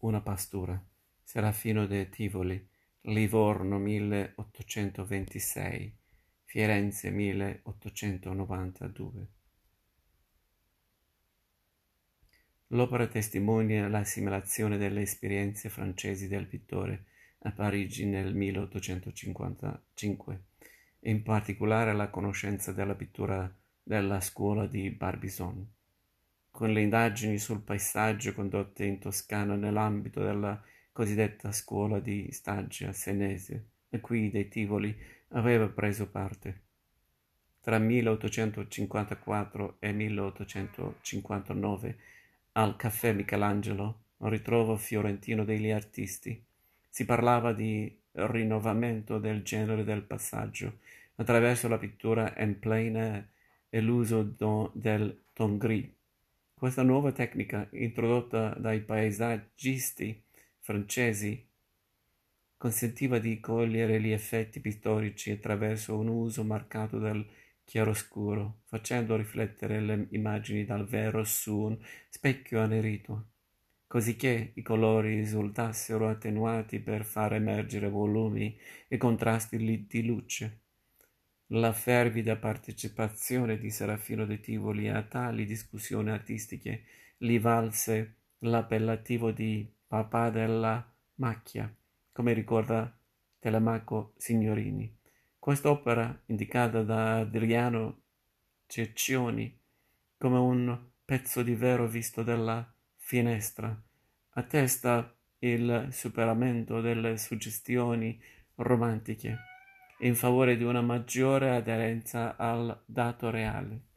una pastura. Serafino de Tivoli, Livorno 1826, Firenze 1892. L'opera testimonia l'assimilazione delle esperienze francesi del pittore a Parigi nel 1855, in particolare la conoscenza della pittura della scuola di Barbizon. Con le indagini sul paesaggio condotte in Toscana nell'ambito della cosiddetta scuola di Staggia Senese, a cui De Tivoli aveva preso parte. Tra 1854 e 1859 al caffè Michelangelo, ritrovo fiorentino degli artisti, si parlava di rinnovamento del genere del passaggio attraverso la pittura en plein e l'uso do, del ton gris. Questa nuova tecnica, introdotta dai paesaggisti francesi, consentiva di cogliere gli effetti pittorici attraverso un uso marcato del chiaroscuro, facendo riflettere le immagini dal vero su un specchio annerito, cosicché i colori risultassero attenuati per far emergere volumi e contrasti di luce. La fervida partecipazione di Serafino de Tivoli a tali discussioni artistiche gli valse l'appellativo di papà della macchia, come ricorda Telemaco Signorini. Quest'opera, indicata da Adriano Ceccioni come un pezzo di vero visto dalla finestra, attesta il superamento delle suggestioni romantiche in favore di una maggiore aderenza al dato reale.